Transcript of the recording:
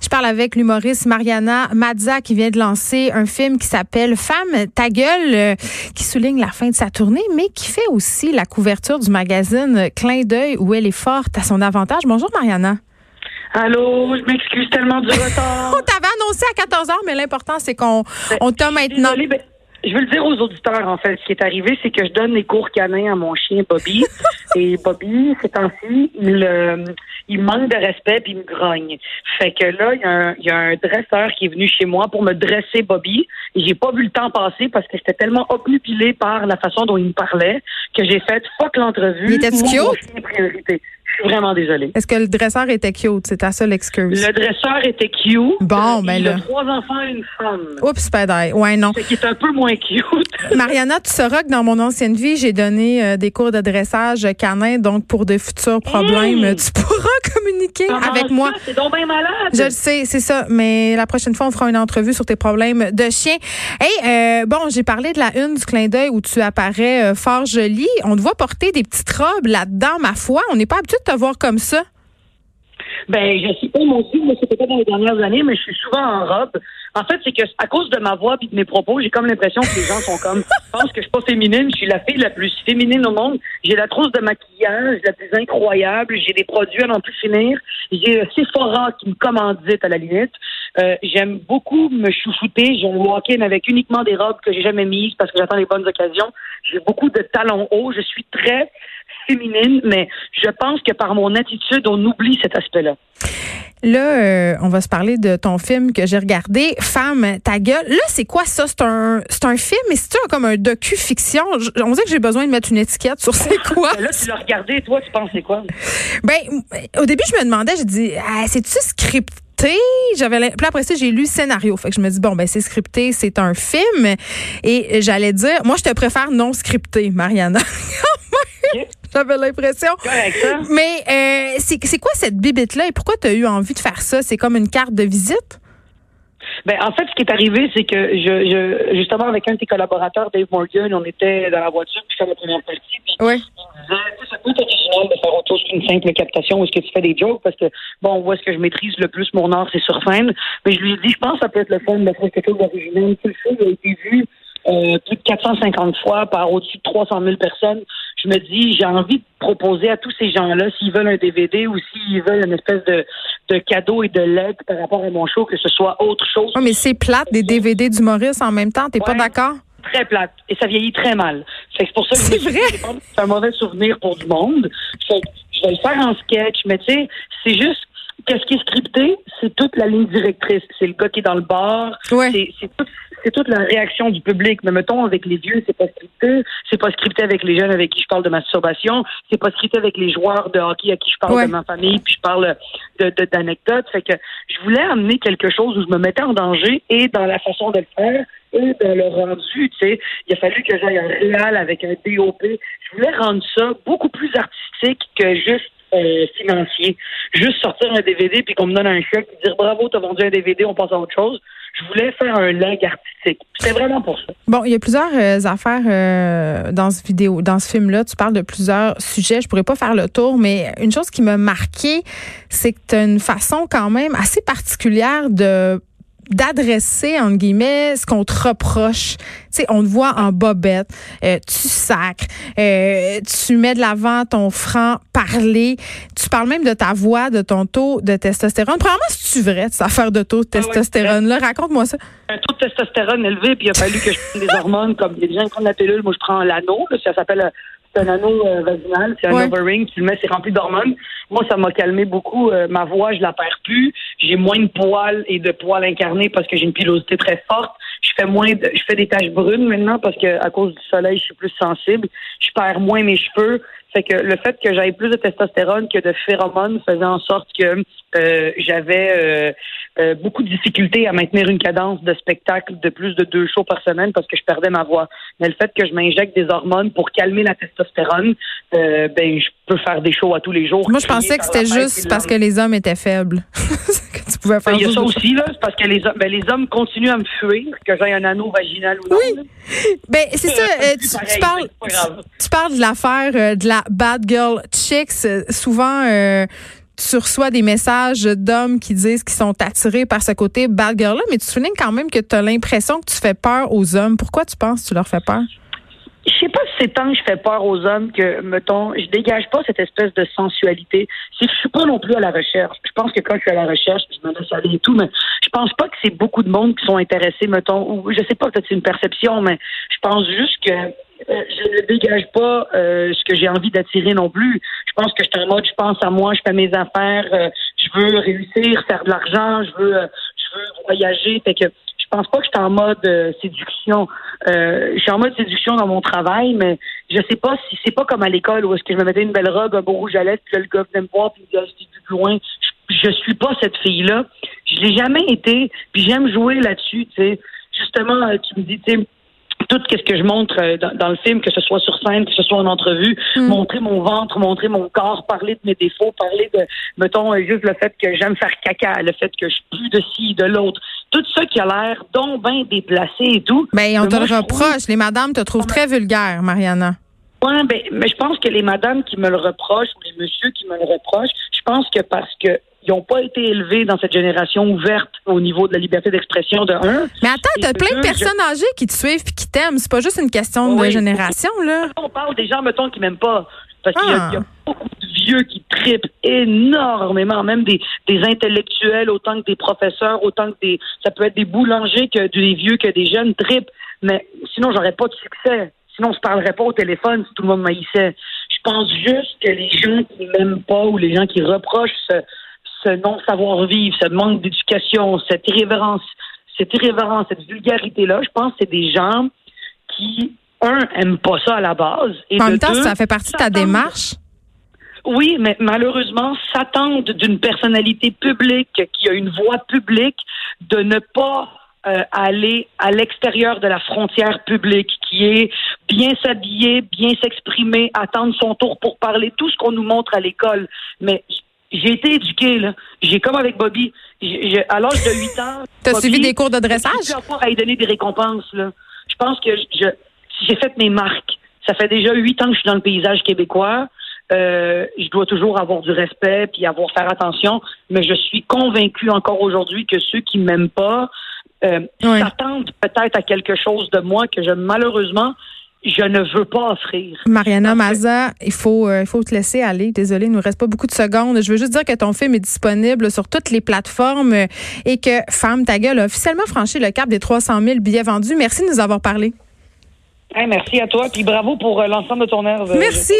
Je parle avec l'humoriste Mariana Mazza qui vient de lancer un film qui s'appelle Femme ta gueule, euh, qui souligne la fin de sa tournée, mais qui fait aussi la couverture du magazine Clin d'œil où elle est forte à son avantage. Bonjour Mariana. Allô, je m'excuse tellement du retard. on t'avait annoncé à 14 h mais l'important c'est qu'on on t'a maintenant. Désolée, ben, je veux le dire aux auditeurs, en fait. Ce qui est arrivé, c'est que je donne les cours canins à mon chien Bobby. et Bobby, ces temps-ci, il, euh, il manque de respect puis il me grogne. Fait que là, il y, a un, il y a un dresseur qui est venu chez moi pour me dresser Bobby. Et j'ai pas vu le temps passer parce que j'étais tellement obnubilée par la façon dont il me parlait que j'ai fait fuck l'entrevue. Il mon cute? Suis vraiment désolée. Est-ce que le dresseur était cute? C'est ta seule excuse. Le dresseur était cute. Bon, ben il là. a trois enfants et une femme. Oups, pédale. Ouais, non. Qu'il est un peu moins cute. Mariana, tu sauras que dans mon ancienne vie, j'ai donné euh, des cours de dressage canin, donc pour de futurs problèmes, Hey! tu pourras communiquer Comment avec ça? moi. C'est donc bien malade. Je le sais, c'est ça. Mais la prochaine fois, on fera une entrevue sur tes problèmes de chien. Hey, euh, bon, j'ai parlé de la une du clin d'œil où tu apparais euh, fort jolie. On te voit porter des petites robes là-dedans, ma foi. On n'est pas habitué de te voir comme ça? Ben, je suis pas moi aussi, moi, c'était pas dans les dernières années, mais je suis souvent en robe. En fait, c'est que à cause de ma voix et de mes propos, j'ai comme l'impression que les gens sont comme pensent que je suis pas féminine. Je suis la fille la plus féminine au monde. J'ai la trousse de maquillage la plus incroyable. J'ai des produits à n'en plus finir. J'ai Sephora qui me commandite à la limite. Euh, J'aime beaucoup me chouchouter. J'ai un walk-in avec uniquement des robes que j'ai jamais mises parce que j'attends les bonnes occasions. J'ai beaucoup de talons hauts. Je suis très féminine, mais je pense que par mon attitude, on oublie cet aspect-là. Là, euh, on va se parler de ton film que j'ai regardé, Femme, ta gueule. Là, c'est quoi ça? C'est un, c'est un film, mais c'est comme un docu-fiction? Je- On dirait que j'ai besoin de mettre une étiquette sur c'est quoi. Ben là, tu l'as regardé, toi, tu penses c'est quoi? Ben, au début, je me demandais, j'ai dit, ah, c'est-tu scripté? J'avais, puis après ça, j'ai lu scénario. Fait que je me dis, bon, ben, c'est scripté, c'est un film. Et j'allais dire, moi, je te préfère non scripté, Mariana. J'avais l'impression. Ça? Mais euh, c'est c'est quoi cette bibite-là et pourquoi tu as eu envie de faire ça? C'est comme une carte de visite? Ben, en fait, ce qui est arrivé, c'est que je, je, justement, avec un de tes collaborateurs, Dave Morgan, on était dans la voiture, puis faire la première partie, puis Oui. il me disait, tu sais, ça peut être original simple captation où est-ce que tu fais des jokes, parce que, bon, où est-ce que je maîtrise le plus mon art, c'est sur scène. Mais je lui ai dit, je pense que ça peut être le fun de faire quelque chose d'original. Tu Le film a été vu euh, plus de 450 fois par au-dessus de 300 000 personnes. Je me dis, j'ai envie de proposer à tous ces gens-là, s'ils veulent un DVD ou s'ils veulent une espèce de, de cadeau et de leg par rapport à mon show, que ce soit autre chose. Oui, mais c'est plate des DVD d'humoristes en même temps. T'es pas d'accord? très plate et ça vieillit très mal. C'est pour ça que C'est un mauvais souvenir pour du monde. Fait je vais le faire en sketch, mais tu sais, c'est juste qu'est-ce qui est scripté, c'est toute la ligne directrice. C'est le gars qui est dans le bar, Ouais. c'est c'est tout- c'est toute la réaction du public. Mais mettons, avec les vieux, c'est pas scripté. C'est pas scripté avec les jeunes avec qui je parle de masturbation. C'est pas scripté avec les joueurs de hockey à qui je parle Ouais. de ma famille, puis je parle de de- d'anecdotes. Fait que je voulais amener quelque chose où je me mettais en danger et dans la façon de le faire et dans le rendu, tu sais. Il a fallu que j'aille un réal avec un DOP. Je voulais rendre ça beaucoup plus artistique que juste euh, financier. Juste sortir un DVD puis qu'on me donne un chèque et dire bravo, t'as vendu un DVD, on passe à autre chose. Je voulais faire un leg artistique. C'était vraiment pour ça. Bon, il y a plusieurs euh, affaires euh, dans ce vidéo, dans ce film-là. Tu parles de plusieurs sujets. Je pourrais pas faire le tour, mais une chose qui m'a marqué, c'est que tu une façon quand même assez particulière de d'adresser entre guillemets ce qu'on te reproche. Tu sais, on te voit en bobette, euh, tu sacres, euh, tu mets de l'avant ton franc parler, tu parles même de ta voix, de ton taux de testostérone. Premièrement, c'est-tu vrai, cette affaire de taux de Ah ouais, testostérone-là? Raconte-moi ça. Un taux de testostérone élevé, puis il a fallu que je prenne des hormones, comme les gens qui prennent la pilule, moi je prends l'anneau, là, ça s'appelle euh, c'est un anneau euh, vaginal, c'est un Ouais. overing, tu le mets, c'est rempli d'hormones. Moi, ça m'a calmé beaucoup. euh, ma voix, je la perds plus. J'ai moins de poils et de poils incarnés parce que j'ai une pilosité très forte. Je fais moins, de, je fais des taches brunes maintenant parce que à cause du soleil, je suis plus sensible. Je perds moins mes cheveux. Fait que le fait que j'avais plus de testostérone que de phéromones faisait en sorte que euh, j'avais euh, euh, beaucoup de difficultés à maintenir une cadence de spectacle de plus de deux shows par semaine parce que je perdais ma voix. Mais le fait que je m'injecte des hormones pour calmer la testostérone, ben je peux faire des shows à tous les jours. Moi, je pensais que c'était juste parce que les hommes étaient faibles. que tu pouvais faire ben, Il y a ça aussi là, parce que les hommes, ben, les hommes continuent à me fuir, que j'ai un anneau vaginal ou non. Oui. Ben c'est ça. tu, parles, tu, parles de l'affaire de la bad girl chicks. Souvent, euh, tu reçois des messages d'hommes qui disent qu'ils sont attirés par ce côté bad girl-là, mais tu soulignes quand même que tu as l'impression que tu fais peur aux hommes. Pourquoi tu penses que tu leur fais peur? Je sais pas si c'est tant que je fais peur aux hommes que, mettons, je dégage pas cette espèce de sensualité. C'est que je suis pas non plus à la recherche. Je pense que quand je suis à la recherche, je me laisse aller et tout, mais je pense pas que c'est beaucoup de monde qui sont intéressés, mettons, ou je sais pas, peut-être c'est une perception, mais je pense juste que euh, je ne dégage pas euh, ce que j'ai envie d'attirer non plus. Je pense que je suis en mode, je pense à moi, je fais mes affaires, euh, je veux réussir, faire de l'argent, je veux, je veux voyager. Fait que je pense pas que je suis en mode séduction. je suis en mode séduction dans mon travail, mais je sais pas si c'est pas comme à l'école où est-ce que je me mettais une belle robe, un beau rouge à lèvres, puis le gars venait me voir, puis il me dit, du plus loin. Je, je suis pas cette fille-là. Je l'ai jamais été, puis j'aime jouer là-dessus, tu sais. Justement, tu me dis, tu sais, tout ce que je montre euh, dans, le film, que ce soit sur scène, que ce soit en entrevue, hmm. montrer mon ventre, montrer mon corps, parler de mes défauts, parler de, mettons, euh, juste le fait que j'aime faire caca, le fait que je suis plus de ci, de l'autre. Tout ça qui a l'air donc bien déplacé et tout. Ben, on te le reproche. Les madames te trouvent très vulgaire, Mariana. Oui, ben, mais je pense que les madames qui me le reprochent ou les messieurs qui me le reprochent, je pense que parce que ils n'ont pas été élevés dans cette génération ouverte au niveau de la liberté d'expression de un. Mais attends, t'as plein de personnes âgées qui te suivent et qui t'aiment. C'est pas juste une question de génération, là. On parle des gens, mettons, qui m'aiment pas. Parce qu'il y, a ah. beaucoup de vieux qui tripent énormément, même des, des intellectuels autant que des professeurs, autant que des. Ça peut être des boulangers que des vieux que des jeunes tripent. Mais sinon, j'aurais pas de succès. Sinon, on se parlerait pas au téléphone si tout le monde m'haïssait. Je pense juste que les gens qui m'aiment pas ou les gens qui reprochent ce non-savoir-vivre, ce manque d'éducation, cette irrévérence, cette irrévérence, cette vulgarité-là, je pense que c'est des gens qui, un, aiment pas ça à la base. Et en même temps, ça fait partie de ta démarche. Oui, mais malheureusement, s'attendent d'une personnalité publique qui a une voix publique de ne pas euh, aller à l'extérieur de la frontière publique, qui est bien s'habiller, bien s'exprimer, attendre son tour pour parler, tout ce qu'on nous montre à l'école. Mais j'ai été éduquée, là. J'ai comme avec Bobby. à l'âge de 8 ans. T'as suivi des cours de dressage? J'ai à y donner des récompenses, là. Je pense que je, j'ai fait mes marques. Ça fait déjà huit ans que je suis dans le paysage québécois. Euh, je dois toujours avoir du respect puis avoir faire attention, mais je suis convaincue encore aujourd'hui que ceux qui m'aiment pas euh, s'attendent peut-être à quelque chose de moi que je malheureusement je ne veux pas offrir. Mariana Maza, il faut, euh, il faut te laisser aller. Désolée, il nous reste pas beaucoup de secondes. Je veux juste dire que ton film est disponible sur toutes les plateformes et que Femme ta gueule a officiellement franchi le cap des 300 000 billets vendus. Merci de nous avoir parlé. merci à toi, puis bravo pour euh, l'ensemble de ton œuvre. Merci.